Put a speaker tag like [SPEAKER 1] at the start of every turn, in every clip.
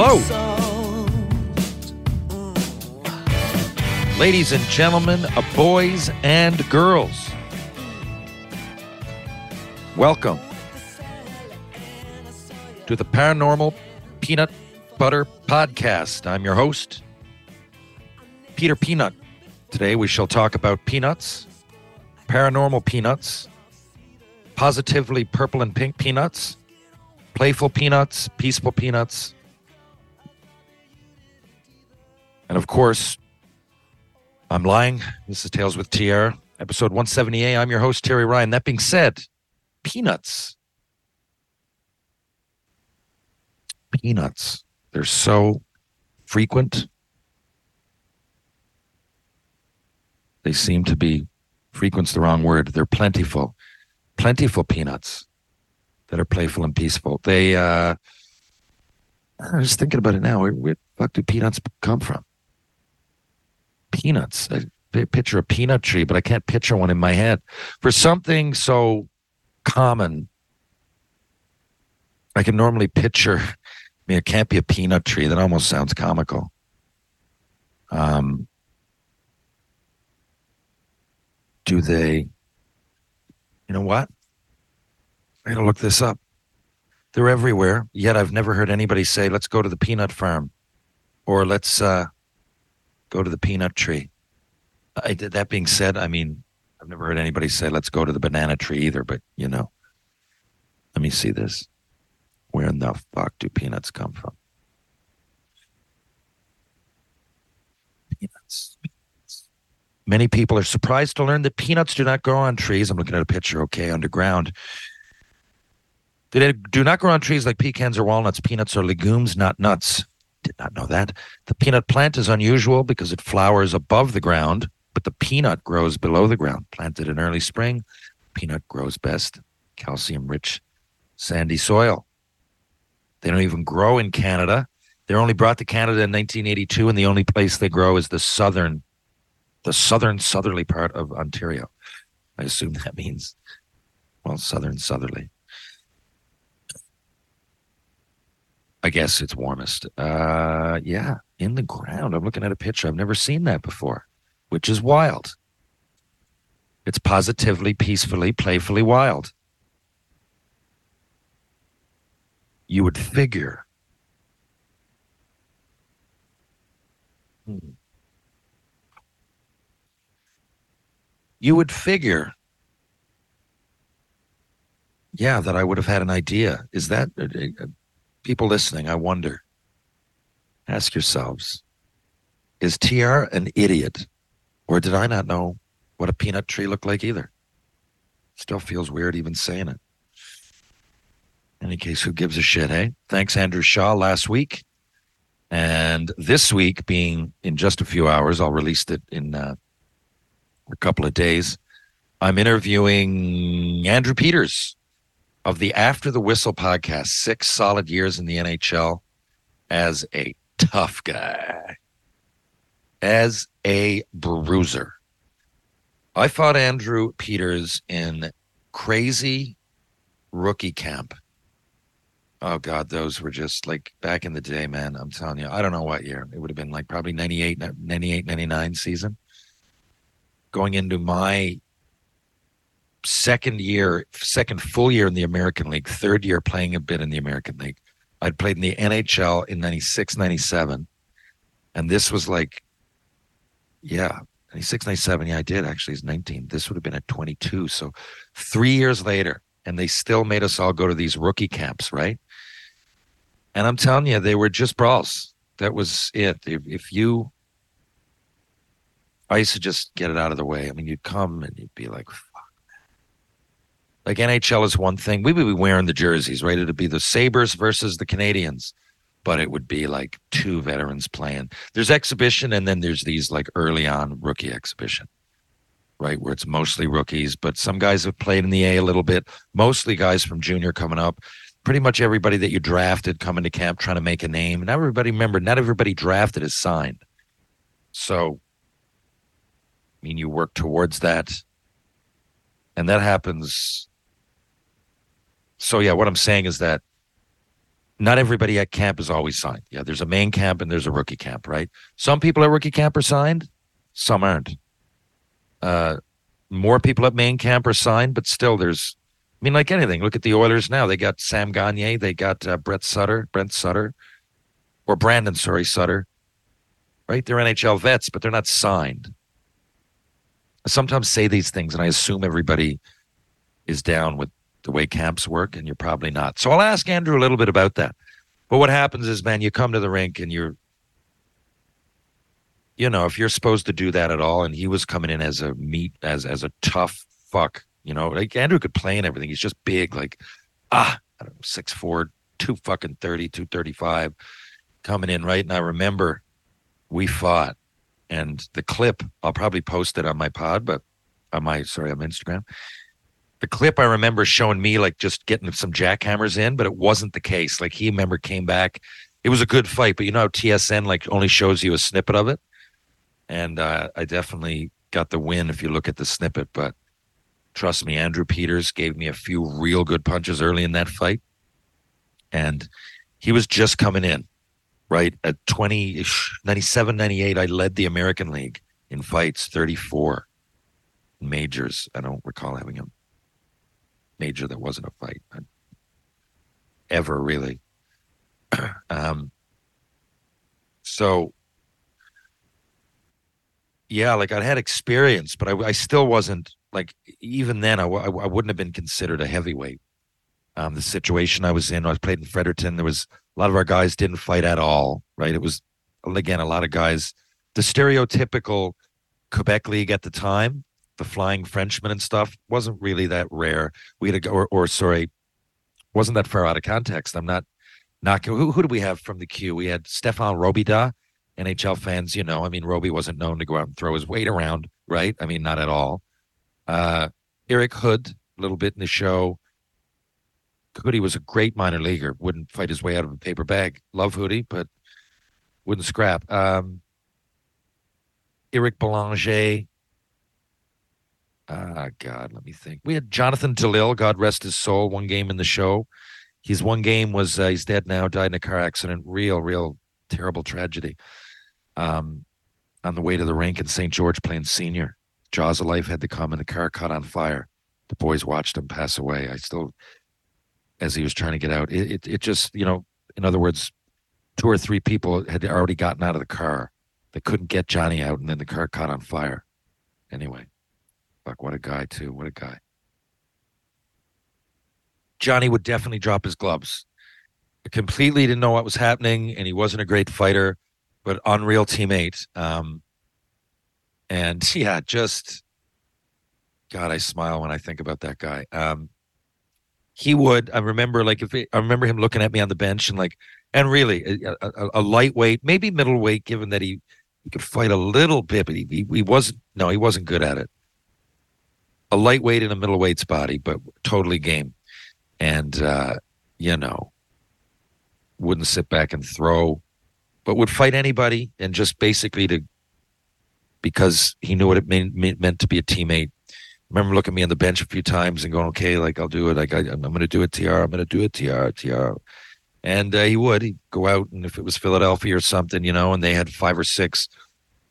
[SPEAKER 1] Hello. Ladies and gentlemen, uh, boys and girls, welcome to the Paranormal Peanut Butter Podcast. I'm your host, Peter Peanut. Today we shall talk about peanuts, paranormal peanuts, positively purple and pink peanuts, playful peanuts, peaceful peanuts, and of course, I'm lying. This is Tales with TR, episode 178. I'm your host, Terry Ryan. That being said, peanuts. Peanuts. They're so frequent. They seem to be, frequent's the wrong word. They're plentiful. Plentiful peanuts that are playful and peaceful. They, uh, I'm just thinking about it now. Where, where the fuck do peanuts come from? Peanuts. I picture a peanut tree, but I can't picture one in my head. For something so common, I can normally picture. I mean, it can't be a peanut tree. That almost sounds comical. Um, do they? You know what? I gotta look this up. They're everywhere. Yet I've never heard anybody say, "Let's go to the peanut farm," or "Let's." uh go to the peanut tree. I, that being said, I mean, I've never heard anybody say, let's go to the banana tree either, but you know, let me see this. Where in the fuck do peanuts come from? Peanuts. Many people are surprised to learn that peanuts do not grow on trees. I'm looking at a picture, okay, underground. They do not grow on trees like pecans or walnuts. Peanuts are legumes, not nuts. Did not know that. The peanut plant is unusual because it flowers above the ground, but the peanut grows below the ground. Planted in early spring, peanut grows best calcium rich sandy soil. They don't even grow in Canada. They're only brought to Canada in 1982, and the only place they grow is the southern, the southern southerly part of Ontario. I assume that means, well, southern southerly. I guess it's warmest. Uh, yeah, in the ground. I'm looking at a picture. I've never seen that before, which is wild. It's positively, peacefully, playfully wild. You would figure. Hmm. You would figure. Yeah, that I would have had an idea. Is that uh, uh, people listening, I wonder, ask yourselves, is TR an idiot? Or did I not know what a peanut tree looked like either? Still feels weird even saying it. Any case, who gives a shit, hey? Thanks, Andrew Shaw, last week. And this week, being in just a few hours, I'll release it in uh, a couple of days. I'm interviewing Andrew Peters of the After the Whistle podcast, six solid years in the NHL as a tough guy, as a bruiser. I fought Andrew Peters in crazy rookie camp Oh God, those were just like back in the day, man. I'm telling you, I don't know what year. It would have been like probably 98, 98, 99 season. Going into my second year, second full year in the American League, third year playing a bit in the American League. I'd played in the NHL in 96, 97. And this was like, yeah, 96, 97. Yeah, I did actually. It's 19. This would have been at 22. So three years later, and they still made us all go to these rookie camps, right? And I'm telling you, they were just brawls. That was it. If, if you, I used to just get it out of the way. I mean, you'd come and you'd be like. Like NHL is one thing. We would be wearing the jerseys, right? It'd be the Sabres versus the Canadiens, but it would be like two veterans playing. There's exhibition, and then there's these like early on rookie exhibition, right? Where it's mostly rookies, but some guys have played in the A a little bit, mostly guys from junior coming up. Pretty much everybody that you drafted coming to camp trying to make a name. Not everybody, remember, not everybody drafted is signed. So, I mean, you work towards that. And that happens so yeah, what I'm saying is that not everybody at camp is always signed. Yeah, there's a main camp and there's a rookie camp, right? Some people at rookie camp are signed, some aren't. Uh, more people at main camp are signed, but still, there's. I mean, like anything. Look at the Oilers now. They got Sam Gagner. They got uh, Brett Sutter, Brent Sutter, or Brandon, sorry, Sutter. Right? They're NHL vets, but they're not signed. I sometimes say these things, and I assume everybody is down with the way camps work, and you're probably not. So I'll ask Andrew a little bit about that. But what happens is, man, you come to the rink and you're, you know, if you're supposed to do that at all, and he was coming in as a meat, as as a tough fuck, you know, like Andrew could play and everything. He's just big, like ah, I don't know, six four, two fucking 30, 235 coming in, right? And I remember we fought and the clip, I'll probably post it on my pod, but on my sorry, on Instagram the clip I remember showing me like just getting some jackhammers in, but it wasn't the case. Like he remember came back. It was a good fight, but you know how TSN like only shows you a snippet of it, and uh, I definitely got the win if you look at the snippet. But trust me, Andrew Peters gave me a few real good punches early in that fight, and he was just coming in. Right at 20, 97, 98, I led the American League in fights, 34 majors. I don't recall having him major that wasn't a fight ever really. um, so yeah, like I had experience, but I, I still wasn't like even then I wouldn't have been considered a heavyweight. Um, the situation I was in, I played in Fredericton. There was a lot of our guys didn't fight at all, right? It was again a lot of guys, the stereotypical Quebec League at the time the flying Frenchman and stuff wasn't really that rare. We had a, or, or sorry, wasn't that far out of context. I'm not knocking. Who, who do we have from the queue? We had Stéphane Robidas. NHL fans, you know, I mean, Roby wasn't known to go out and throw his weight around, right? I mean, not at all. Uh, Eric Houde, a little bit in the show. Hoodie was a great minor leaguer. Wouldn't fight his way out of a paper bag. Love Hoodie, but wouldn't scrap. Um, Eric Belanger, Ah, God, let me think. We had Jonathan Delisle, God rest his soul, one game in the show. His one game was uh, he's dead now, died in a car accident. Real, real terrible tragedy. Um, on the way to the rink in St. George playing senior. Jaws of Life had to come and the car caught on fire. The boys watched him pass away. I still, as he was trying to get out, it, it, it just, you know, in other words, two or three people had already gotten out of the car. They couldn't get Johnny out, and then the car caught on fire. Anyway, Fuck, what a guy, too. What a guy. Johnny would definitely drop his gloves. completely didn't know what was happening, and he wasn't a great fighter, but unreal teammate. Um, and yeah, just God, I smile when I think about that guy. Um, he would. I remember, like, if it, I remember him looking at me on the bench and like, and really a, a, a lightweight, maybe middleweight, given that he, he could fight a little bit, but he, he, he wasn't. No, he wasn't good at it a lightweight and a middleweight's body, but totally game. And uh, you know, wouldn't sit back and throw, but would fight anybody and just basically to because he knew what it mean, meant to be a teammate. Remember looking at me on the bench a few times and going, "Okay, like I'll do it. Like I, am going to do it, TR. I'm going to do it, TR, TR." And uh, he would. He'd go out, and if it was Philadelphia or something, you know, and they had five or six,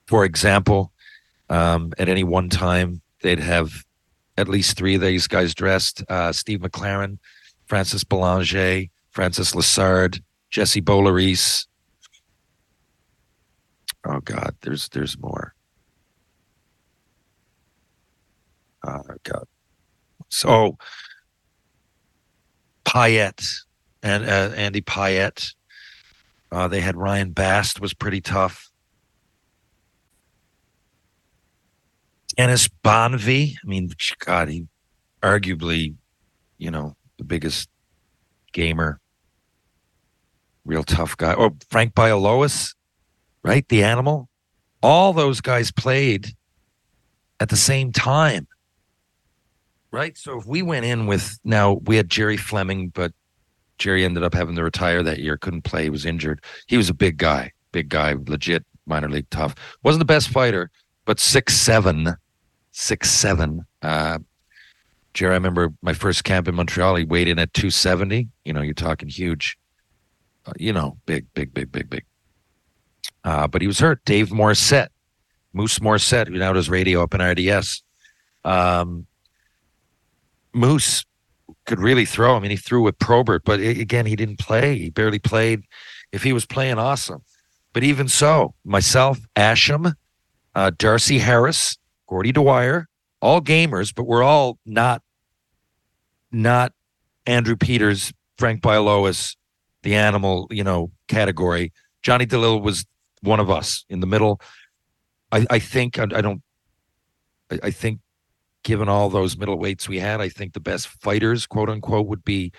[SPEAKER 1] for example, um, at any one time, they'd have at least three of these guys dressed uh, Steve McLaren, Francis Belanger, Francis Lessard, Jesse Boulerice. Oh, God, there's there's more. Oh, God. So, Payette and uh, Andy Payette. Uh, they had Ryan Bast was pretty tough. Dennis Bonvie. I mean, God, he arguably, you know, the biggest gamer, real tough guy. Or Frank Bialowas, right? The animal. All those guys played at the same time. Right. So if we went in with now we had Gerry Fleming, but Jerry ended up having to retire that year, couldn't play, he was injured. He was a big guy, big guy, legit minor league tough. Wasn't the best fighter, but six seven, six seven. Uh, Jerry, I remember my first camp in Montreal. He weighed in at two seventy. You know, you're talking huge. Uh, you know, big, big, big, big, big. Uh, but he was hurt. Dave Morissette, Moose Morissette, who now does radio up in RDS. Um, Moose could really throw. I mean, he threw with Probert, but again, he didn't play. He barely played. If he was playing, awesome. But even so, myself, Asham, uh, Darcy Harris, Gordy Dwyer, all gamers, but we're all not not Andrew Peters, Frank Bialowas, the animal, you know, category. Johnny Delisle was one of us in the middle. I, I think I, I don't. I, I think given all those middleweights we had, I think the best fighters, quote unquote, would be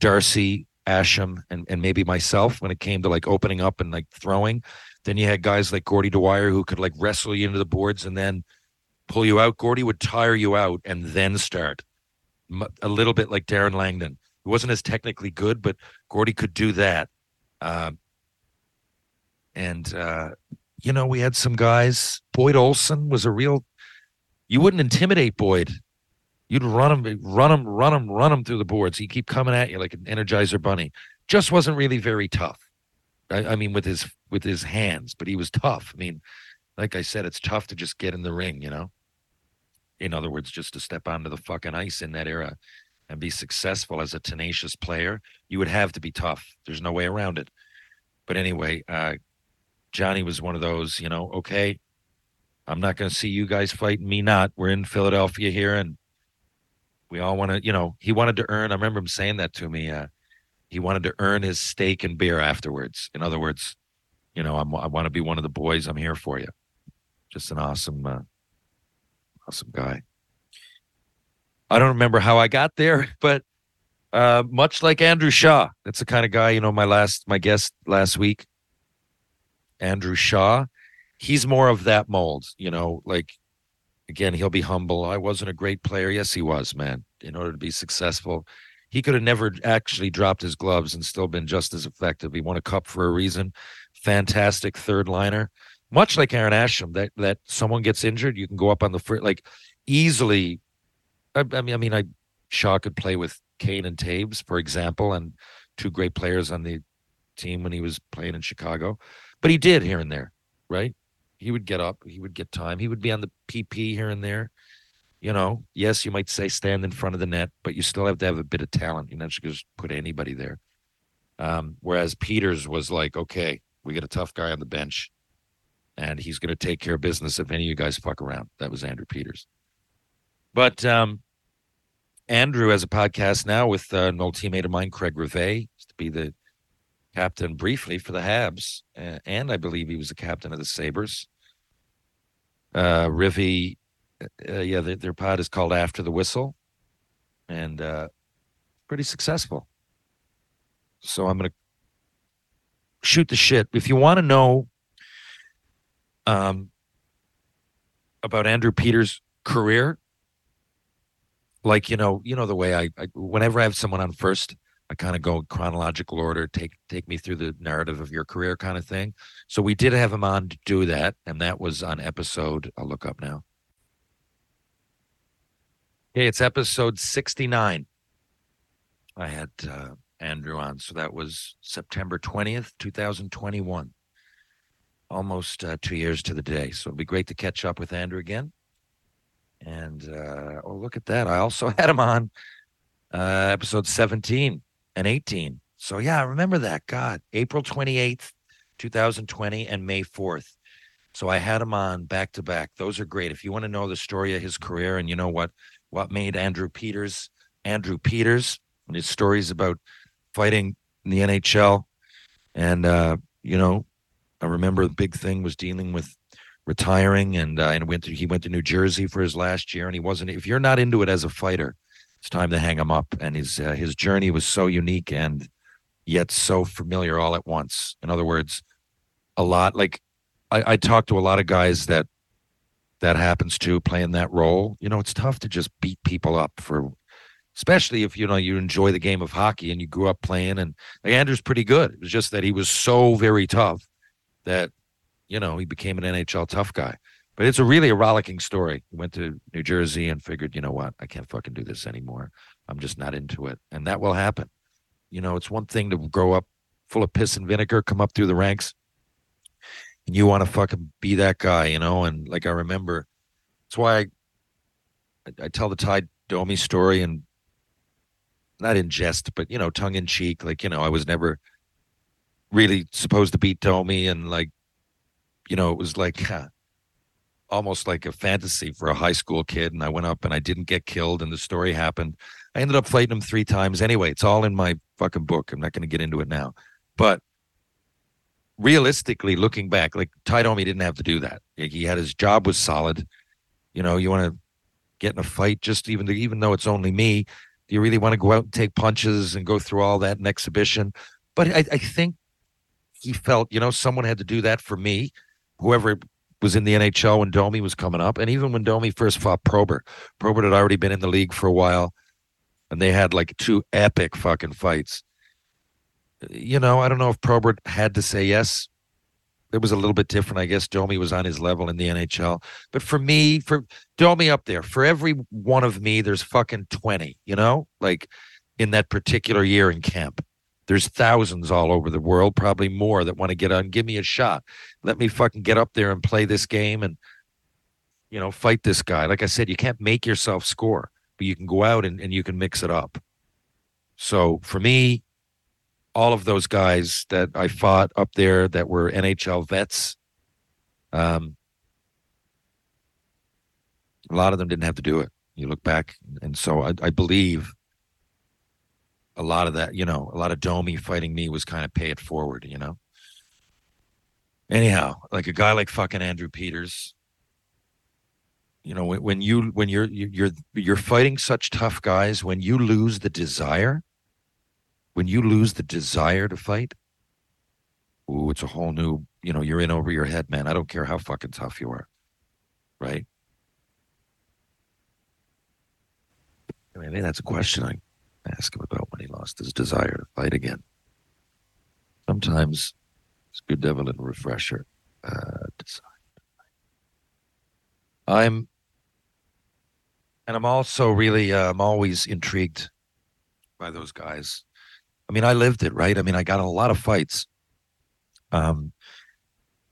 [SPEAKER 1] Darcy, Asham, and, and maybe myself when it came to like opening up and like throwing. Then you had guys like Gordy Dwyer who could like wrestle you into the boards and then pull you out. Gordy would tire you out and then start. A little bit like Darren Langdon. He wasn't as technically good, but Gordy could do that. Uh, and uh, you know, we had some guys. Boyd Olson was a real you wouldn't intimidate Boyd. You'd run him, run him, run him, run him through the boards. He keep coming at you like an Energizer bunny. Just wasn't really very tough. I, I mean, with his with his hands, but he was tough. I mean, like I said, it's tough to just get in the ring. You know. In other words, just to step onto the fucking ice in that era and be successful as a tenacious player, you would have to be tough. There's no way around it. But anyway, uh, Johnny was one of those, you know, okay, I'm not going to see you guys fighting me not. We're in Philadelphia here and we all want to, you know, he wanted to earn, I remember him saying that to me. Uh, he wanted to earn his steak and beer afterwards. In other words, you know, I'm, I want to be one of the boys. I'm here for you. Just an awesome, uh, awesome guy. I don't remember how I got there, but uh, much like Andrew Shaw, that's the kind of guy, you know, my last, my guest last week, Andrew Shaw he's more of that mold, you know, like again, he'll be humble. I wasn't a great player. Yes, he was, man. In order to be successful, he could have never actually dropped his gloves and still been just as effective. He won a cup for a reason. Fantastic third liner. Much like Arron Asham, that that someone gets injured, you can go up on the first, like easily. I, I mean, I mean, I Shaw could play with Kane and Toews, for example, and two great players on the team when he was playing in Chicago. But he did here and there, right? he would get up, he would get time, he would be on the PP here and there. You know, yes, you might say stand in front of the net, but you still have to have a bit of talent. You're not just put anybody there. Um, whereas Peters was like, okay, we got a tough guy on the bench, and he's going to take care of business if any of you guys fuck around. That was Andrew Peters. But um, Andrew has a podcast now with uh, an old teammate of mine, Craig Rivet, to be the captain briefly for the Habs, uh, and I believe he was the captain of the Sabres uh, Rivi, uh, yeah, their, their, pod is called After the Whistle, and uh, pretty successful. So I'm going to shoot the shit. If you want to know um, about Andrew Peters' career, like you know, you know the way I, I whenever I have someone on first, I kind of go chronological order, take take me through the narrative of your career kind of thing. So we did have him on to do that, and that was on episode I'll look up now. Okay, it's episode 69. I had uh, Andrew on. So that was September 20th, 2021. Almost uh, two years to the day. So it'll be great to catch up with Andrew again. And uh, oh, look at that. I also had him on uh, episode 17 and 18. So yeah, I remember that. God, April 28th, 2020, and May 4th. So I had him on back to back. Those are great. If you want to know the story of his career and you know what what made Andrew Peters Andrew Peters and his stories about fighting in the NHL, and uh, you know, I remember the big thing was dealing with retiring, and uh, and went to he went to New Jersey for his last year, and he wasn't. If you're not into it as a fighter, it's time to hang him up. And his uh, his journey was so unique and yet so familiar all at once. In other words, a lot like I, I talk to a lot of guys that that happens to playing that role. You know, it's tough to just beat people up for especially if you know you enjoy the game of hockey and you grew up playing and like Andrew's pretty good. It was just that he was so very tough that you know he became an NHL tough guy. But it's a really a rollicking story. He went to New Jersey and figured, you know what, I can't fucking do this anymore. I'm just not into it. And that will happen. You know, it's one thing to grow up full of piss and vinegar, come up through the ranks, and you want to fucking be that guy, you know. And like I remember, that's why I I, tell the Ty Domi story and not in jest, but you know, tongue in cheek. Like you know, I was never really supposed to beat Domi, and like you know, it was like. Huh, almost like a fantasy for a high school kid. And I went up and I didn't get killed, and the story happened. I ended up fighting him three times anyway. It's all in my fucking book. I'm not going to get into it now. But realistically looking back, like Ty Domi didn't have to do that. He had his job was solid. You know, you want to get in a fight, just even to, even though it's only me. Do you really want to go out and take punches and go through all that in exhibition? But I, I think he felt, you know, someone had to do that for me. Whoever was in the NHL when Domi was coming up, and even when Domi first fought Probert, Probert had already been in the league for a while, and they had like two epic fucking fights you know, I don't know if Probert had to say yes. It was a little bit different. I guess Domi was on his level in the NHL. But for me, for Domi up there, for every one of me, there's fucking 20, you know, like in that particular year in camp. There's thousands all over the world, probably more, that want to get on. Give me a shot. Let me fucking get up there and play this game and, you know, fight this guy. Like I said, you can't make yourself score, but you can go out and, and you can mix it up. So for me, all of those guys that I fought up there that were NHL vets. Um, a lot of them didn't have to do it. You look back, and so I, I believe a lot of that, you know, a lot of Domi fighting me was kind of pay it forward, you know. Anyhow, like a guy like fucking Andrew Peters, you know, when, when you when you're you're you're fighting such tough guys, when you lose the desire, when you lose the desire to fight, ooh, it's a whole new, you know, you're in over your head, man. I don't care how fucking tough you are. Right? I mean, that's a question I ask him about when he lost his desire to fight again. Sometimes it's good to have a little refresher. Uh, I'm, and I'm also really, uh, I'm always intrigued by those guys I mean, I lived it, right? I mean, I got a lot of fights. Um,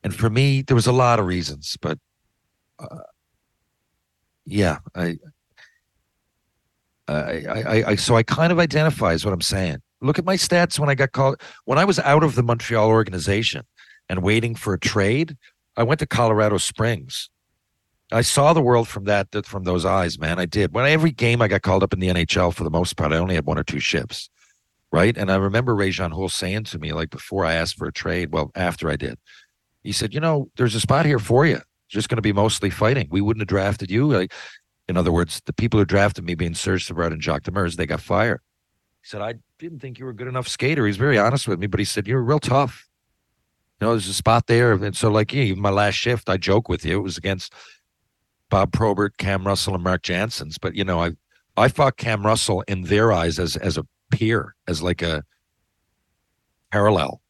[SPEAKER 1] and for me, there was a lot of reasons, but uh, yeah, I, I, I, I, so I kind of identify is what I'm saying. Look at my stats when I got called when I was out of the Montreal organization and waiting for a trade. I went to Colorado Springs. I saw the world from that from those eyes, man. I did. When every game I got called up in the NHL, for the most part, I only had one or two shifts right? And I remember Réjean Houle saying to me, like before I asked for a trade, well, after I did, he said, you know, there's a spot here for you. It's just going to be mostly fighting. We wouldn't have drafted you. Like, in other words, the people who drafted me, being Serge Savard and Jacques Demers, they got fired. He said, I didn't think you were a good enough skater. He's very honest with me, but he said, you're real tough. You know, there's a spot there. And so, like, yeah, my last shift, I joke with you, it was against Bob Probert, Cam Russell, and Mark Janssens. But, you know, I, I fought Cam Russell in their eyes as, as a peer as like a parallel,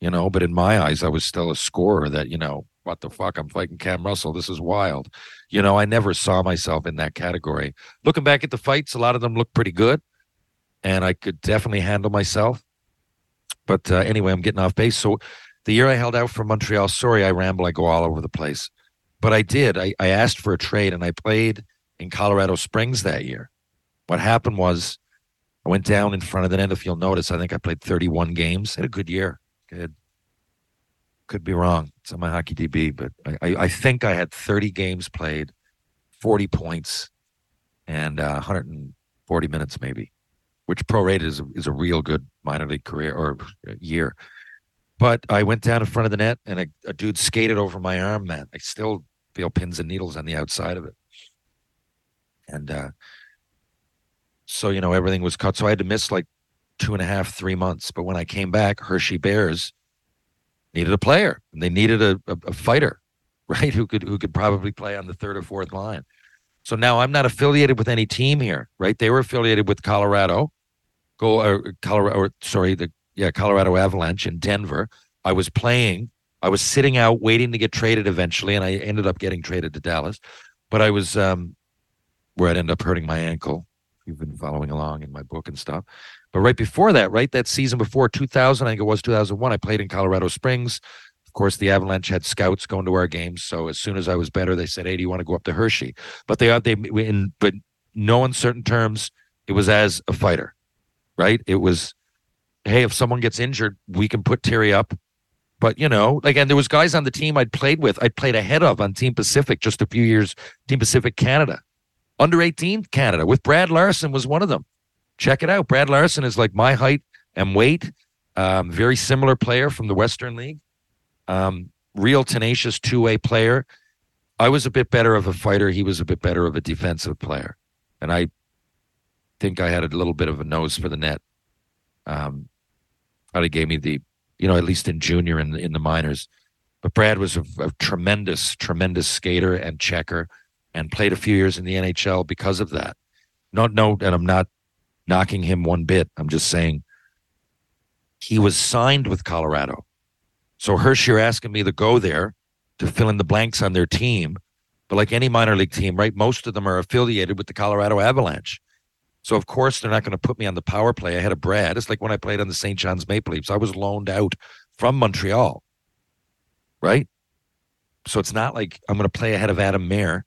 [SPEAKER 1] you know. But in my eyes, I was still a scorer that, you know, what the fuck? I'm fighting Cam Russell. This is wild. You know, I never saw myself in that category. Looking back at the fights, a lot of them look pretty good. and I could definitely handle myself. But uh, anyway, I'm getting off base. So the year I held out for Montreal, sorry, I ramble, I go all over the place. But I did. I, I asked for a trade and I played in Colorado Springs that year. What happened was I went down in front of the net. If you'll notice, I think I played 31 games. Had a good year. Good. Could be wrong. It's on my hockey DB, but I, I, I think I had 30 games played, 40 points, and uh, 140 minutes maybe, which prorated is a, is a real good minor league career or year. But I went down in front of the net and a, a dude skated over my arm, man. I still feel pins and needles on the outside of it. And uh, so, you know, everything was cut. So I had to miss like two and a half, three months. But when I came back, Hershey Bears needed a player. They needed a, a, a fighter, right? Who could who could probably play on the third or fourth line. So now I'm not affiliated with any team here, right? They were affiliated with Colorado, go or Colorado, or sorry, the yeah Colorado Avalanche in Denver. I was playing. I was sitting out waiting to get traded eventually, and I ended up getting traded to Dallas. But I was um, where I'd end up hurting my ankle. You've been following along in my book and stuff. But right before that, right, that season before 2000, I think it was 2001, I played in Colorado Springs. Of course, the Avalanche had scouts going to our games. So as soon as I was better, they said, "Hey, do you want to go up to Hershey?" But they are they in but no uncertain terms, it was as a fighter, right? It was, hey, if someone gets injured, we can put Terry up. But you know, like, and there was guys on the team I'd played with, I'd played ahead of on Team Pacific just a few years, Team Pacific Canada, under 18 Canada, with Brad Larsen was one of them check it out. Brad Larsen is like my height and weight. Um, very similar player from the Western League. Um, real tenacious two way player. I was a bit better of a fighter. He was a bit better of a defensive player. And I think I had a little bit of a nose for the net. Um, probably gave me the, you know, at least in junior and in, in the minors. But Brad was a, a tremendous, tremendous skater and checker and played a few years in the NHL because of that. Not no, and I'm not knocking him one bit. I'm just saying he was signed with Colorado. So Hershey are asking me to go there to fill in the blanks on their team. But like any minor league team, right? Most of them are affiliated with the Colorado Avalanche. So of course they're not going to put me on the power play ahead of Brad. It's like when I played on the St. John's Maple Leafs. I was loaned out from Montreal. Right? So it's not like I'm going to play ahead of Adam Mair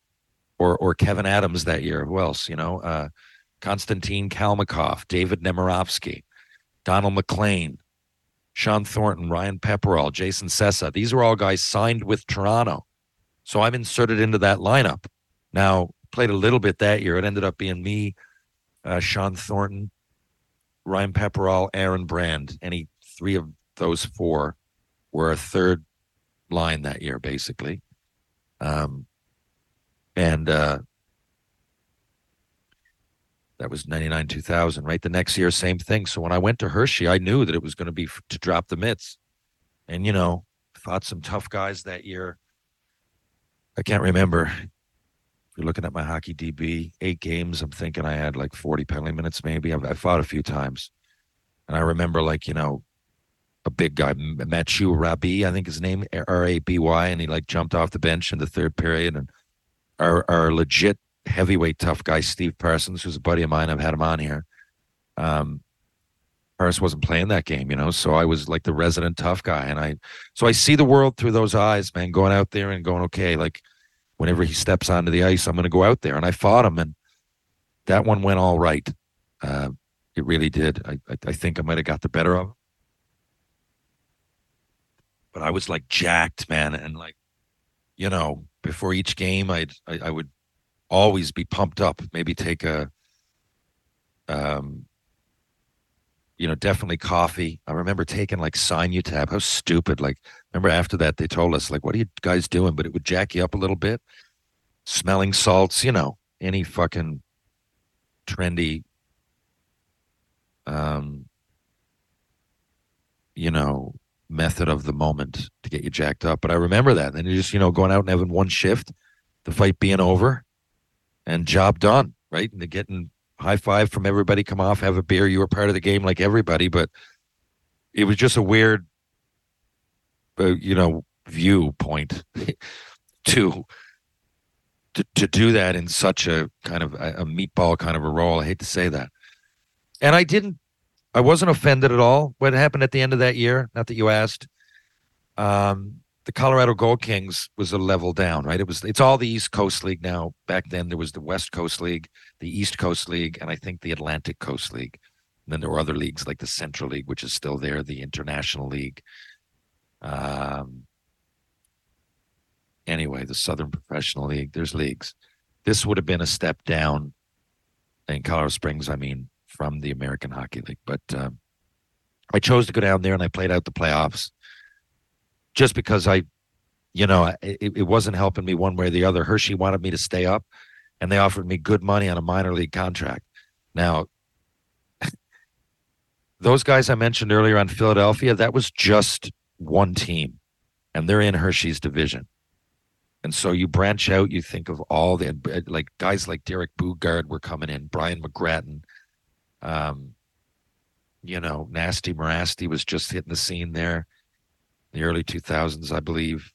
[SPEAKER 1] or or Kevin Adams that year. Who else? You know, uh, Konstantin Kalmikov, David Nemirovsky, Donald McLean, Shawn Thornton, Ryan Pepperall, Jason Sessa. These are all guys signed with Toronto. So I'm inserted into that lineup. Now, played a little bit that year. It ended up being me, uh, Shawn Thornton, Ryan Pepperall, Aaron Brand. Any three of those four were a third line that year, basically. Um, and uh, that was 99 2000 right? The next year same thing. So when i went to hershey i knew that it was going to be f- to drop the mitts. And you know fought some tough guys that year. I can't remember. If you're looking at my hockey db eight games i'm thinking i had like 40 penalty minutes maybe. I've, i fought a few times. And i remember like you know a big guy Mathieu Raby i think his name r-a-b-y and he like jumped off the bench in the third period. And our, our legit heavyweight tough guy, Steve Parsons, who's a buddy of mine. I've had him on here. Um, Parsons wasn't playing that game, you know, so I was like the resident tough guy, and I, so I see the world through those eyes, man. Going out there and going, okay, like whenever he steps onto the ice, I'm going to go out there, and I fought him, and that one went all right. Uh, it really did. I, I, I think I might have got the better of him, but I was like jacked, man, and like, you know, before each game, I'd I, I would always be pumped up. Maybe take a, um, you know, definitely coffee. I remember taking like Sinutab. How stupid! Like, remember after that they told us like, "What are you guys doing?" But it would jack you up a little bit. Smelling salts, you know, any fucking trendy, um, you know, method of the moment to get you jacked up. But I remember that. And then you just, you know, going out and having one shift, the fight being over, and job done, right? And they're getting high five from everybody, come off, have a beer. You were part of the game like everybody, but it was just a weird, uh, you know, viewpoint to, to to do that in such a kind of a, a meatball kind of a role. I hate to say that. and I didn't. I wasn't offended at all. What happened at the end of that year? Not that you asked. Um, the Colorado Gold Kings was a level down, right? It was. It's all the East Coast League now. Back then, there was the West Coast League, the East Coast League, and I think the Atlantic Coast League. And then there were other leagues like the Central League, which is still there, the International League. Um, anyway, the Southern Professional League. There's leagues. This would have been a step down in Colorado Springs. I mean, from the American Hockey League, but um, I chose to go down there and I played out the playoffs just because I, you know, it, it wasn't helping me one way or the other. Hershey wanted me to stay up, and they offered me good money on a minor league contract. Now, those guys I mentioned earlier on Philadelphia, that was just one team, and they're in Hershey's division. And so you branch out, you think of all the like guys like Derek Boogaard were coming in, Brian McGrattan, um, you know, Nasty Mirasty was just hitting the scene there the early 2000s, I believe.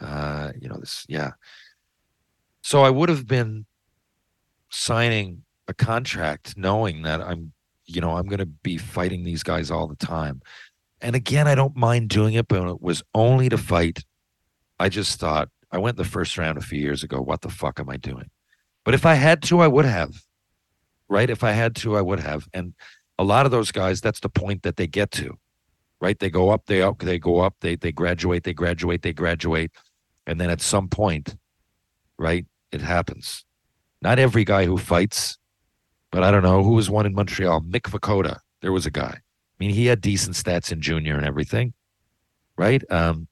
[SPEAKER 1] Uh, you know, this, yeah. So I would have been signing a contract knowing that I'm, you know, I'm going to be fighting these guys all the time. And again, I don't mind doing it, but it was only to fight. I just thought, I went the first round a few years ago. What the fuck am I doing? But if I had to, I would have. Right? If I had to, I would have. And a lot of those guys, that's the point that they get to right? They go up, they up, they go up, they they graduate, they graduate, they graduate, and then at some point, right, it happens. Not every guy who fights, but I don't know who was one in Montreal. Mick Vukota, there was a guy. I mean, he had decent stats in junior and everything, right? Um,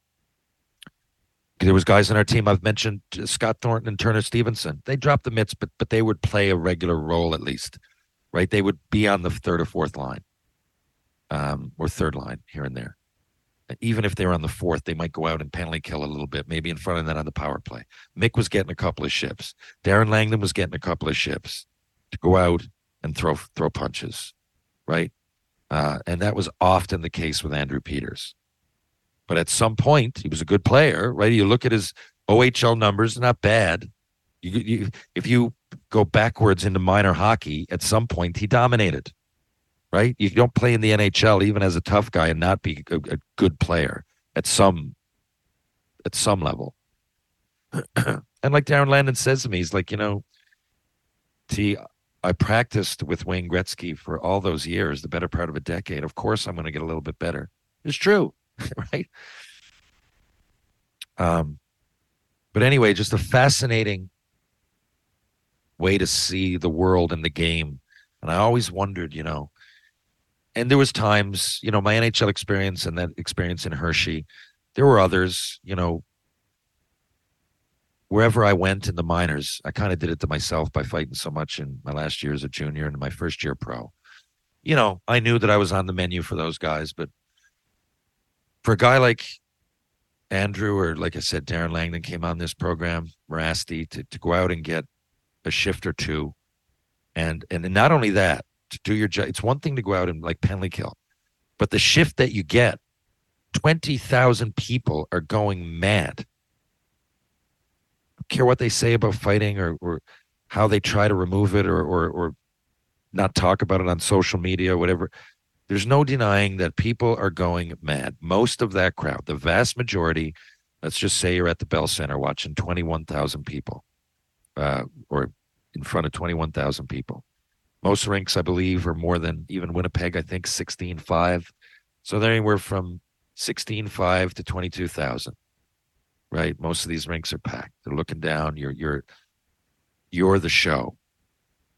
[SPEAKER 1] there was guys on our team I've mentioned Scott Thornton and Turner Stevenson. They dropped the mitts, but but they would play a regular role at least, right? They would be on the third or fourth line um, or third line here and there. Even if they're on the fourth, they might go out and penalty kill a little bit, maybe in front of that on the power play. Mick was getting a couple of ships. Darren Langdon was getting a couple of ships to go out and throw throw punches, right? Uh, and that was often the case with Andrew Peters. But at some point, he was a good player, right? You look at his OHL numbers; not bad. You, you, if you go backwards into minor hockey, at some point he dominated right? You don't play in the NHL even as a tough guy and not be a, a good player at some at some level. and like Darren Langdon says to me, he's like, you know, T, I practiced with Wayne Gretzky for all those years, the better part of a decade. Of course, I'm going to get a little bit better. It's true, right? Um, but anyway, just a fascinating way to see the world and the game. And I always wondered, you know, and there was times, you know, my NHL experience and that experience in Hershey. There were others, you know, wherever I went in the minors, I kind of did it to myself by fighting so much in my last year as a junior and my first year pro. You know, I knew that I was on the menu for those guys, but for a guy like Andrew or like I said, Darren Langdon came on this program, Mirasty, to, to go out and get a shift or two. And and not only that, to do your job. It's one thing to go out and like penalty kill, but the shift that you get, 20,000 people are going mad. care what they say about fighting or, or how they try to remove it or, or, or not talk about it on social media or whatever. There's no denying that people are going mad. Most of that crowd, the vast majority, let's just say you're at the Bell Center watching 21,000 people uh, or in front of 21,000 people. Most rinks, I believe, are more than even Winnipeg. I think sixteen five. So they're anywhere from sixteen five to twenty two thousand. Right. Most of these rinks are packed. They're looking down. You're you're you're the show.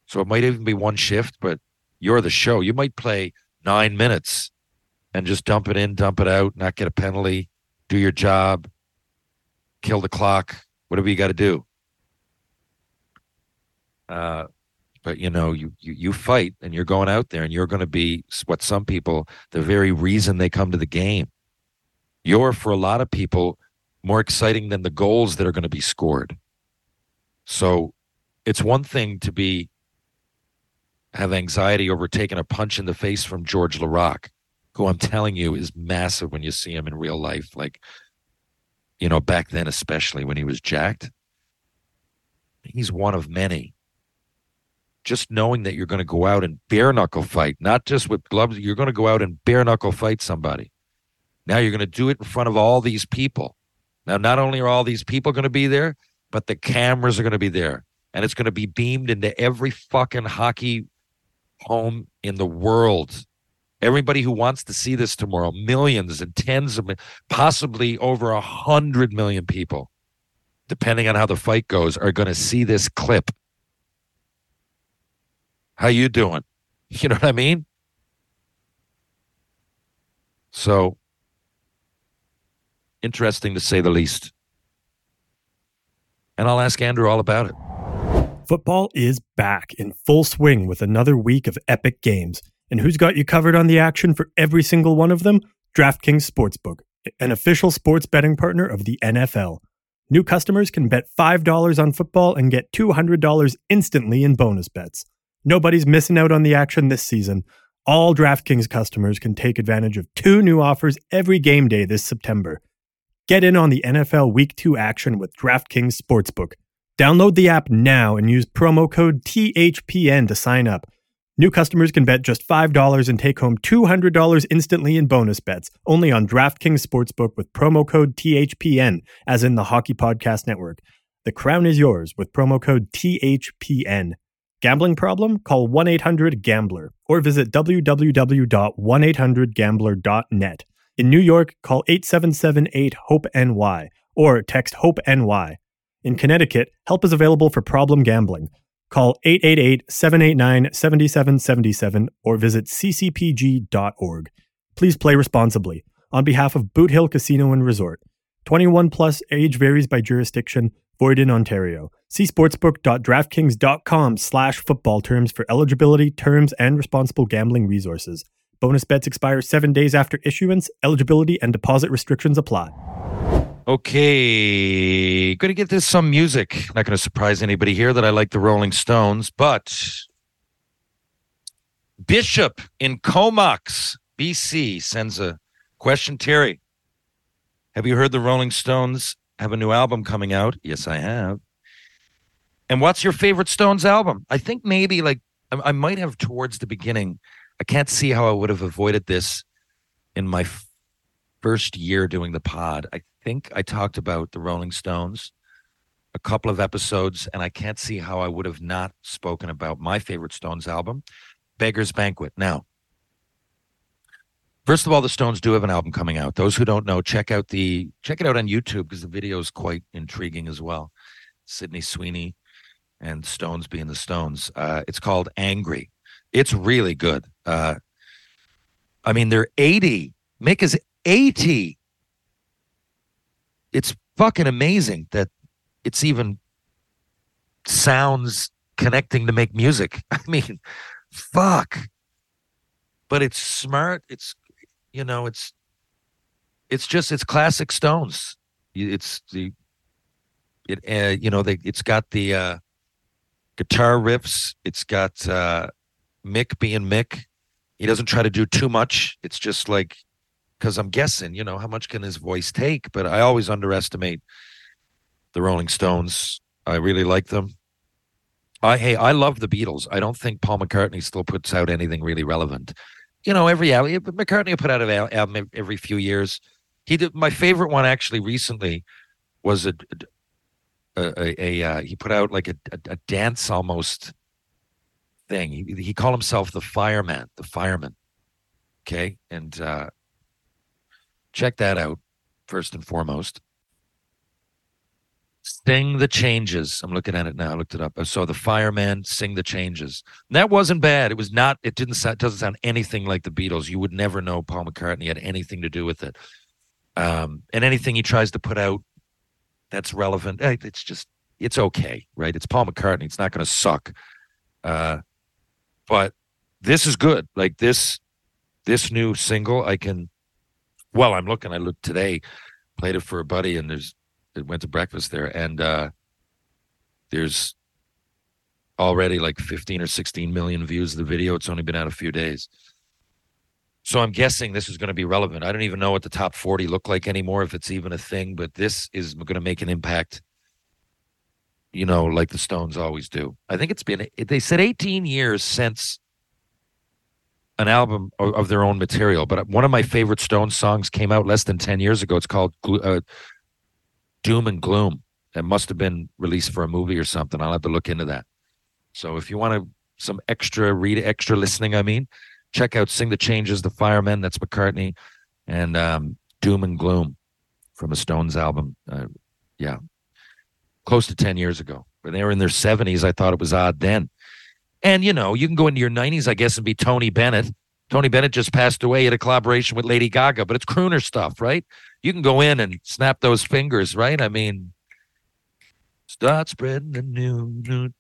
[SPEAKER 1] So it might even be one shift, but you're the show. You might play nine minutes and just dump it in, dump it out, not get a penalty, do your job, kill the clock, whatever you got to do. Uh, but you know you, you you fight and you're going out there and you're going to be what some people the very reason they come to the game. You're for a lot of people more exciting than the goals that are going to be scored. So it's one thing to be have anxiety over taking a punch in the face from George Laraque, who I'm telling you is massive when you see him in real life. Like, you know, back then, especially when he was jacked, he's one of many just knowing that you're going to go out and bare knuckle fight, not just with gloves, you're going to go out and bare knuckle fight somebody. Now you're going to do it in front of all these people. Now, not only are all these people going to be there, but the cameras are going to be there. And it's going to be beamed into every fucking hockey home in the world. Everybody who wants to see this tomorrow, millions and tens of, possibly over a hundred million people, depending on how the fight goes, are going to see this clip. How you doing? You know what I mean? So interesting to say the least. And I'll ask Andrew all about it.
[SPEAKER 2] Football is back in full swing with another week of epic games. And who's got you covered on the action for every single one of them? DraftKings Sportsbook, an official sports betting partner of the NFL. New customers can bet $5 on football and get $200 instantly in bonus bets. Nobody's missing out on the action this season. All DraftKings customers can take advantage of two new offers every game day this September. Get in on the NFL Week 2 action with DraftKings Sportsbook. Download the app now and use promo code THPN to sign up. New customers can bet just $5 and take home $200 instantly in bonus bets, only on DraftKings Sportsbook with promo code THPN, as in the Hockey Podcast Network. The crown is yours with promo code THPN. Gambling problem? Call 1 800 Gambler or visit www.1800Gambler.net. In New York, call 8778 HOPE NY or text HOPE NY. In Connecticut, help is available for problem gambling. Call 888-789-7777 or visit ccpg.org. Please play responsibly. On behalf of Boot Hill Casino and Resort. 21 plus age varies by jurisdiction. Void in Ontario. See sportsbook.draftkings.com slash football terms for eligibility, terms, and responsible gambling resources. Bonus bets expire seven days after issuance. Eligibility and deposit restrictions apply.
[SPEAKER 1] Okay, going to get this some music. Not going to surprise anybody here that I like the Rolling Stones, but Bishop in Comox, BC sends a question. Terry, have you heard the Rolling Stones have a new album coming out? Yes, I have. And what's your favorite Stones album? I think maybe like I, I might have towards the beginning. I can't see how I would have avoided this in my f- first year doing the pod. I think I talked about the Rolling Stones a couple of episodes, and I can't see how I would have not spoken about my favorite Stones album, Beggar's Banquet. Now, first of all, the Stones do have an album coming out. Those who don't know, check out the check it out on YouTube because the video is quite intriguing as well. Sydney Sweeney and Stones being the Stones. Uh, it's called Angry. It's really good. Uh, I mean, they're 80. Mick is 80. It's fucking amazing that it's even sounds connecting to make music. I mean, fuck. But it's smart. It's you know, it's it's just it's classic Stones. It's the it uh, you know they it's got the uh guitar riffs. It's got uh Mick being Mick. He doesn't try to do too much. It's just like because I'm guessing, you know, how much can his voice take? But I always underestimate the Rolling Stones. I really like them. I hey, I love the Beatles. I don't think Paul McCartney still puts out anything really relevant. You know, every album McCartney put out an album every few years. He did my favorite one actually recently was a a, a, a uh, he put out like a, a, dance almost thing. He he called himself the fireman, the fireman. Okay, and uh, check that out first and foremost. Sing the changes. I'm looking at it now. I looked it up. I saw the fireman sing the changes. That wasn't bad. It was not. It didn't. It doesn't sound anything like the Beatles. You would never know Paul McCartney had anything to do with it. Um, and anything he tries to put out that's relevant, eh, it's just it's okay, right? It's Paul McCartney. It's not going to suck. Uh, but this is good. Like this, this new single, I can. Well, I'm looking. I looked today, played it for a buddy, and there's went to breakfast there, and uh there's already like 15 or 16 million views of the video. It's only been out a few days. So I'm guessing this is going to be relevant. I don't even know what the top 40 look like anymore, if it's even a thing, but this is going to make an impact you know, like the Stones always do. I think it's been, they said 18 years since an album of, their own material, but one of my favorite Stones songs came out less than 10 years ago. It's called uh, Doom and Gloom. It must have been released for a movie or something. I'll have to look into that. So if you want to, some extra read, extra listening, I mean, check out Sing the Changes, The Firemen, that's McCartney, and um, Doom and Gloom from a Stones album. Uh, yeah, close to 10 years ago. When they were in their 70s, I thought it was odd then. And, you know, you can go into your 90s, I guess, and be Tony Bennett. Tony Bennett just passed away at a collaboration with Lady Gaga, but it's crooner stuff, right? You can go in and snap those fingers, right? I mean, start spreading the news.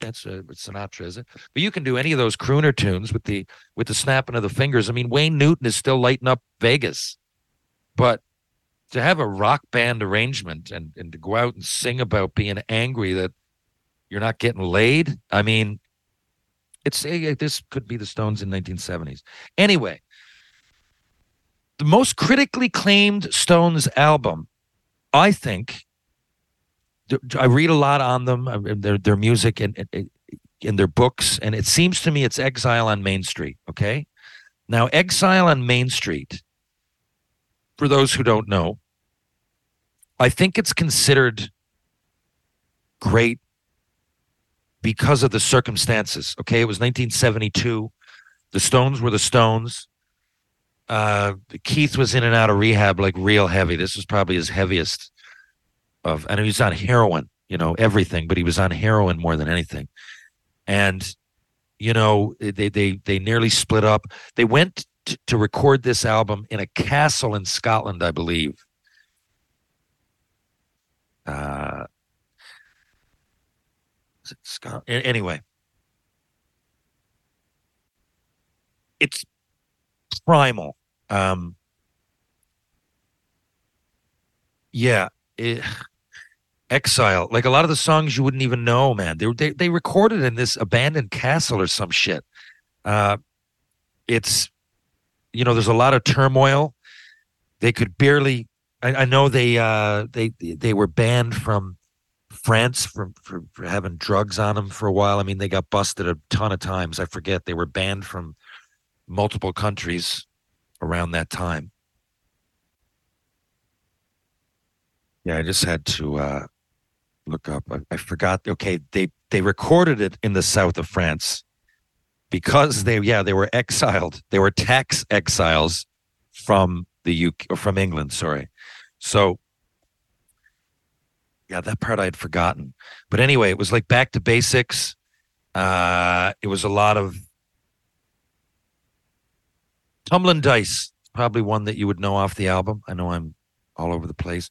[SPEAKER 1] That's uh, Sinatra, is it? But you can do any of those crooner tunes with the with the snapping of the fingers. I mean, Wayne Newton is still lighting up Vegas, but to have a rock band arrangement and, and to go out and sing about being angry that you're not getting laid. I mean, it's this could be the Stones in 1970s. Anyway, the most critically claimed Stones album, I think. I read a lot on them, their their music and in their books, and it seems to me it's Exile on Main Street. Okay, now Exile on Main Street for those who don't know, I think it's considered great because of the circumstances. Okay, it was 1972. The Stones were the Stones. Uh, Keith was in and out of rehab like real heavy. This was probably his heaviest of, and he was on heroin, you know, everything, but he was on heroin more than anything. And, you know, they they they nearly split up. They went to record this album in a castle in Scotland, I believe. Uh, is it Scott? Anyway, it's primal. Um, yeah, it, Exile. Like a lot of the songs you wouldn't even know, man. They they they recorded in this abandoned castle or some shit. Uh, it's you know, there's a lot of turmoil. They could barely. I, I know they uh, they they were banned from France for, for, for having drugs on them for a while. I mean, they got busted a ton of times. I forget they were banned from multiple countries around that time. Yeah, I just had to uh, look up. I, I, forgot. Okay, they they recorded it in the south of France because they yeah they were exiled they were tax exiles from the UK or from England sorry so yeah that part I had forgotten but anyway it was like back to basics uh it was a lot of Tumbling Dice probably one that you would know off the album I know I'm all over the place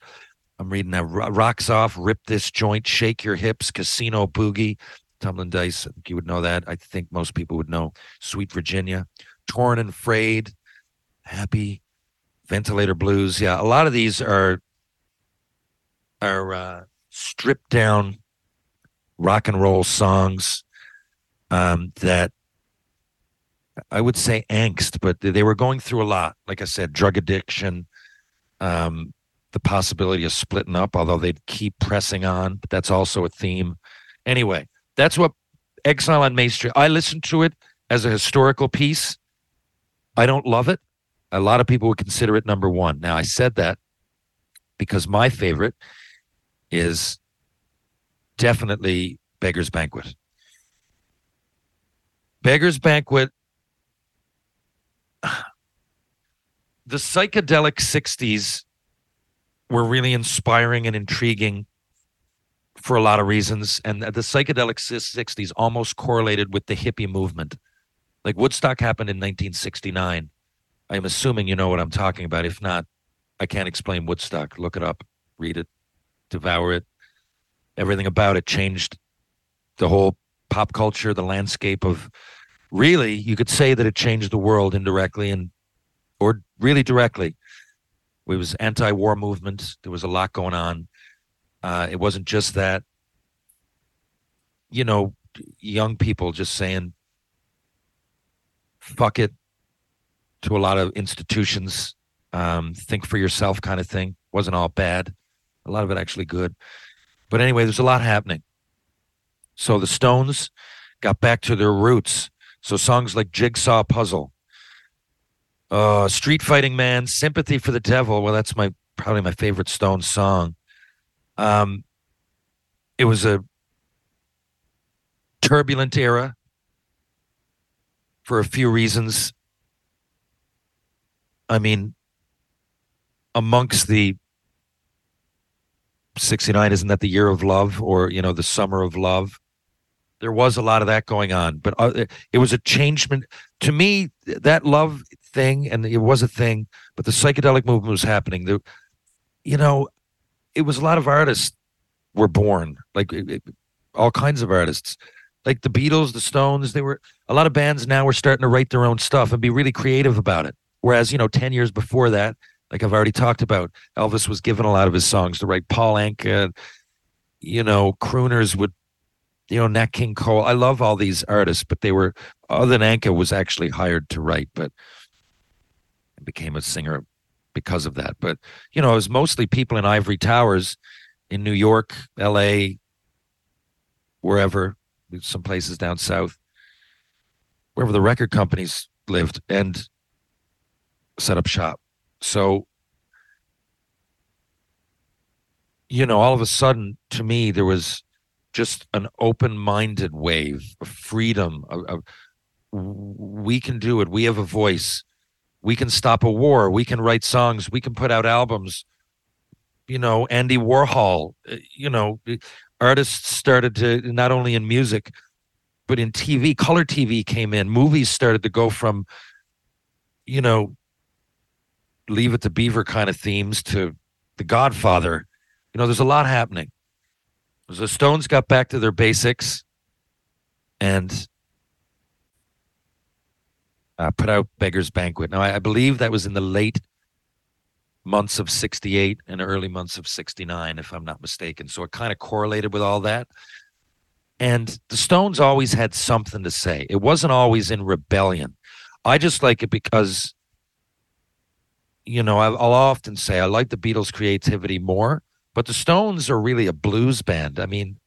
[SPEAKER 1] I'm reading that rocks off rip this joint shake your hips casino boogie Tumbling Dice. I think you would know that. I think most people would know Sweet Virginia, Torn and Frayed, Happy, Ventilator Blues. Yeah, a lot of these are are uh, stripped down rock and roll songs um, that I would say angst, but they were going through a lot. Like I said, drug addiction, um, the possibility of splitting up, although they'd keep pressing on. But that's also a theme. Anyway, that's what Exile on Main Street. I listened to it as a historical piece. I don't love it. A lot of people would consider it number one. Now, I said that because my favorite is definitely Beggar's Banquet. Beggar's Banquet, the psychedelic 60s were really inspiring and intriguing for a lot of reasons. And the psychedelic 60s almost correlated with the hippie movement. Like Woodstock happened in 1969. I'm assuming you know what I'm talking about. If not, I can't explain Woodstock. Look it up, read it, devour it. Everything about it changed the whole pop culture, the landscape of really, you could say that it changed the world indirectly and or really directly. It was anti-war movement. There was a lot going on. Uh, it wasn't just that, you know, young people just saying, fuck it to a lot of institutions, um, think for yourself kind of thing. Wasn't all bad. A lot of it actually good. But anyway, there's a lot happening. So the Stones got back to their roots. So songs like Jigsaw Puzzle, uh, Street Fighting Man, Sympathy for the Devil. Well, that's my probably my favorite Stone song. Um, it was a turbulent era for a few reasons. I mean, amongst the 69, isn't that the year of love or, you know, the summer of love? There was a lot of that going on, but uh, it was a changement. To me, that love thing, and it was a thing, but the psychedelic movement was happening. The, you know, it was a lot of artists were born, like it, it, all kinds of artists like the Beatles, the Stones, they were a lot of bands now were starting to write their own stuff and be really creative about it. Whereas, you know, 10 years before that, like I've already talked about, Elvis was given a lot of his songs to write. Paul Anka, you know, crooners would, you know, Nat King Cole. I love all these artists, but they were, other than Anka was actually hired to write, but became a singer because of that. But, you know, it was mostly people in ivory towers in New York, LA, wherever, some places down south, wherever the record companies lived, and set up shop. So, you know, all of a sudden, to me, there was just an open-minded wave of freedom. Of, of, we can do it. We have a voice. We can stop a war. We can write songs. We can put out albums. You know, Andy Warhol. Uh, you know, artists started to not only in music but in TV, color TV came in. Movies started to go from, you know, leave it to Beaver kind of themes to The Godfather. You know, there's a lot happening. The Stones got back to their basics and uh, put out Beggar's Banquet. Now, I, I believe that was in the late months of 68 and early months of 69 if i'm not mistaken. So it kind of correlated with all that. And the stones always had something to say. It wasn't always in rebellion. I just like it because you know i'll often say i like the beatles creativity more but the stones are really a blues band. I mean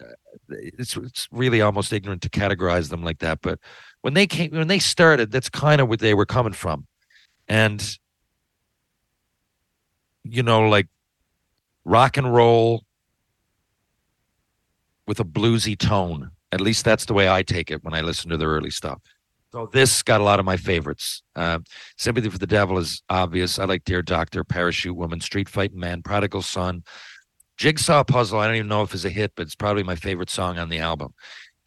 [SPEAKER 1] uh, it's it's really almost ignorant to categorize them like that but when they came when they started that's kind of where they were coming from and you know, like rock and roll with a bluesy tone. At least that's the way I take it when I listen to their early stuff. So this got a lot of my favorites. Uh, Sympathy for the Devil is obvious. I like Dear Doctor, Parachute Woman, Street Fighting Man, Prodigal Son, Jigsaw Puzzle. I don't even know if it's a hit, but it's probably my favorite song on the album.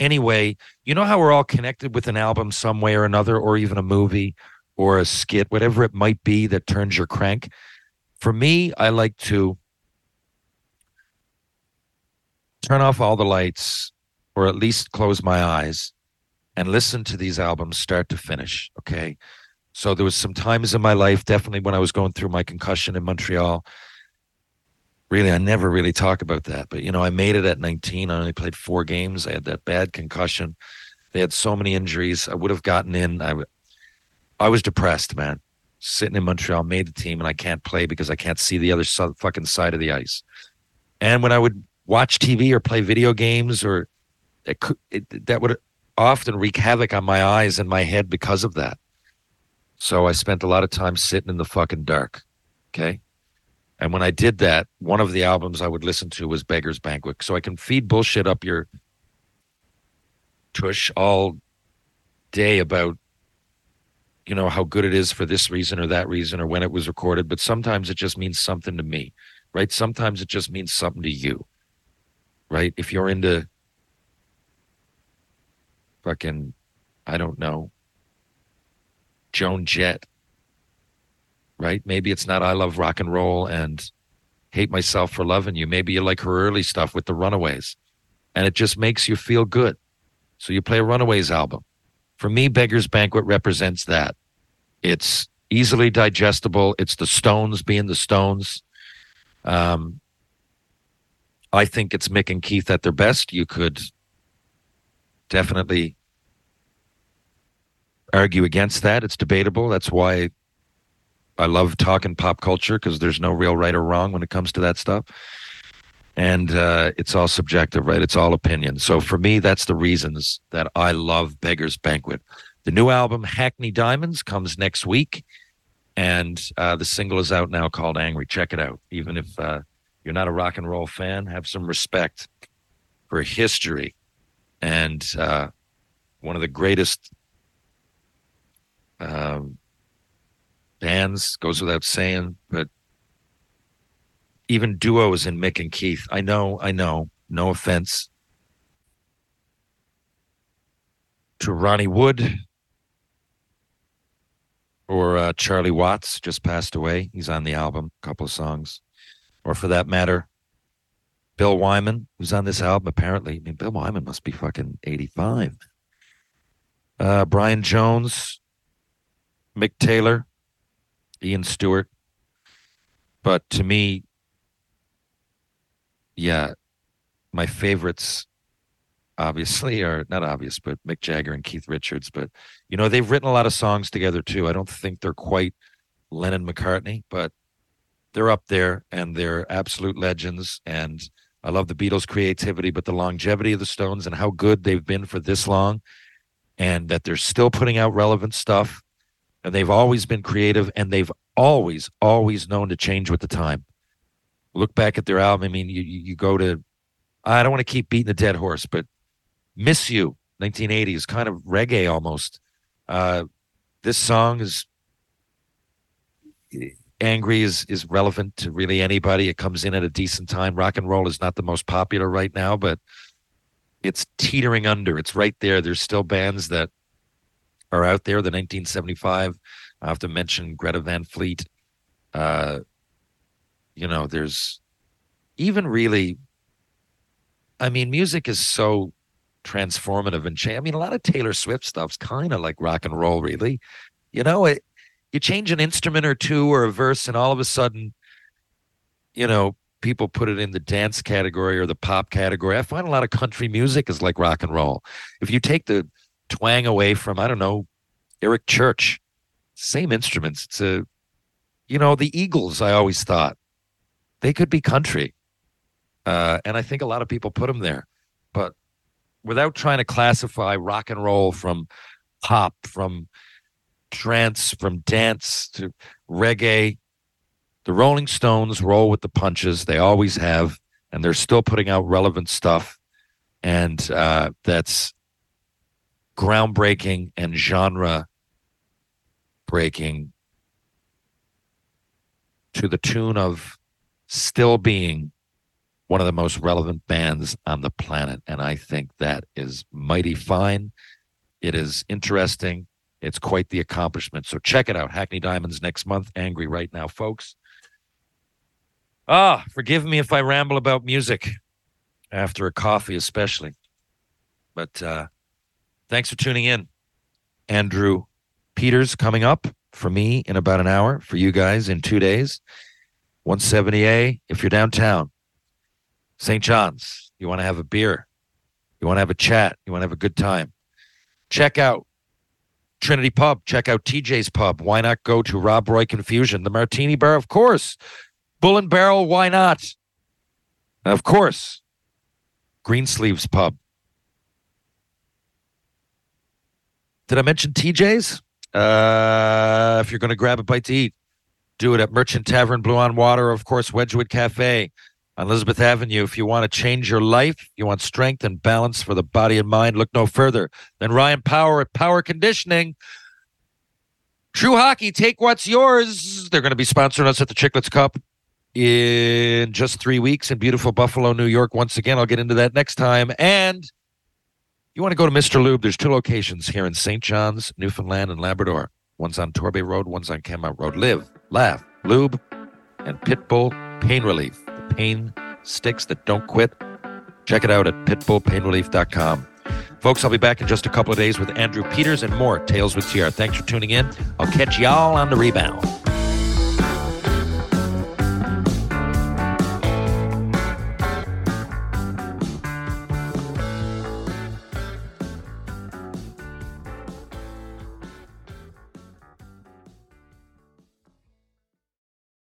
[SPEAKER 1] Anyway, you know how we're all connected with an album some way or another, or even a movie or a skit, whatever it might be that turns your crank. For me, I like to turn off all the lights or at least close my eyes and listen to these albums start to finish. Okay. So there was some times in my life, definitely when I was going through my concussion in Montreal. Really, I never really talk about that, but you know, I made it at 19. I only played four games. I had that bad concussion. They had so many injuries. I would have gotten in. I, I was depressed, man sitting in Montreal, made the team, and I can't play because I can't see the other fucking side of the ice. And when I would watch TV or play video games, or it could, it, that would often wreak havoc on my eyes and my head because of that. So I spent a lot of time sitting in the fucking dark. Okay. And when I did that, one of the albums I would listen to was Beggar's Banquet. So I can feed bullshit up your tush all day about you know how good it is for this reason or that reason or when it was recorded but sometimes it just means something to me right sometimes it just means something to you right if you're into fucking i don't know joan jett right maybe it's not i love rock and roll and hate myself for loving you maybe you like her early stuff with the runaways and it just makes you feel good so you play a runaways album for me, Beggar's Banquet represents that. It's easily digestible. It's the Stones being the Stones. Um, I think it's Mick and Keith at their best. You could definitely argue against that. It's debatable. That's why I love talking pop culture because there's no real right or wrong when it comes to that stuff. and uh, it's all subjective, right? It's all opinion. So for me, that's the reasons that I love Beggar's Banquet. The new album, Hackney Diamonds, comes next week, and uh, the single is out now called Angry. Check it out. Even if uh, you're not a rock and roll fan, have some respect for history and uh, one of the greatest um, bands, goes without saying, but even duos in Mick and Keith. I know, I know, no offense to Ronnie Wood or uh, Charlie Watts, just passed away. He's on the album, a couple of songs. Or for that matter, Bill Wyman, who's on this album, apparently. I mean, Bill Wyman must be fucking 85. Uh, Brian Jones, Mick Taylor, Ian Stewart. But to me, yeah, my favorites obviously are not obvious, but Mick Jagger and Keith Richards. But you know, they've written a lot of songs together too. I don't think they're quite Lennon McCartney, but they're up there and they're absolute legends. And I love the Beatles' creativity, but the longevity of the Stones and how good they've been for this long, and that they're still putting out relevant stuff. And they've always been creative and they've always, always known to change with the time. Look back at their album. I mean, you, you go to, I don't want to keep beating the dead horse, but Miss You, 1980 is kind of reggae almost. Uh, this song is angry is is relevant to really anybody. It comes in at a decent time. Rock and roll is not the most popular right now, but it's teetering under. It's right there. There's still bands that are out there. The 1975. I have to mention Greta Van Fleet. Uh, you know, there's even really. I mean, music is so transformative and change. I mean, a lot of Taylor Swift stuff's kind of like rock and roll, really. You know, it, you change an instrument or two or a verse, and all of a sudden, you know, people put it in the dance category or the pop category. I find a lot of country music is like rock and roll. If you take the twang away from, I don't know, Eric Church, same instruments. It's a, you know, the Eagles, I always thought they could be country. Uh, and I think a lot of people put them there. But without trying to classify rock and roll from pop, from trance, from dance to reggae. The Rolling Stones roll with the punches. They always have, and they're still putting out relevant stuff. And uh, that's groundbreaking and genre breaking to the tune of still being one of the most relevant bands on the planet. And I think that is mighty fine. It is interesting. It's quite the accomplishment. So check it out. Hackney Diamonds next month. Angry right now, folks. Ah, forgive me if I ramble about music after a coffee, especially. But uh, thanks for tuning in. Andrew Peters coming up for me in about an hour, for you guys in two days. 170A if you're downtown. St. John's, you want to have a beer, you want to have a chat, you want to have a good time. Check out Trinity Pub. Check out TJ's Pub. Why not go to Rob Roy Confusion? The Martini Bar, of course. Bull and Barrel, why not? Of course. Greensleeves Pub. Did I mention TJ's? Uh, if you're going to grab a bite to eat, do it at Merchant Tavern, Blue on Water, of course, Wedgwood Cafe on Elizabeth Avenue. If you want to change your life, you want strength and balance for the body and mind, look no further than Ryan Power at Power Conditioning. True Hockey, take what's yours. They're going to be sponsoring us at the Chiclets Cup in just three weeks in beautiful Buffalo, New York. Once again, I'll get into that next time. And you want to go to Mr. Lube, there's two locations here in St. John's, Newfoundland, and Labrador. One's on Torbay Road, one's on Kenmount Road. Live, laugh, lube, and Pitbull Pain Relief The pain sticks that don't quit. Check it out at pitbullpainrelief.com. Folks, I'll be back in just a couple of days with Andrew Peters and more Tales with TR. Thanks for tuning in. I'll catch y'all on the rebound.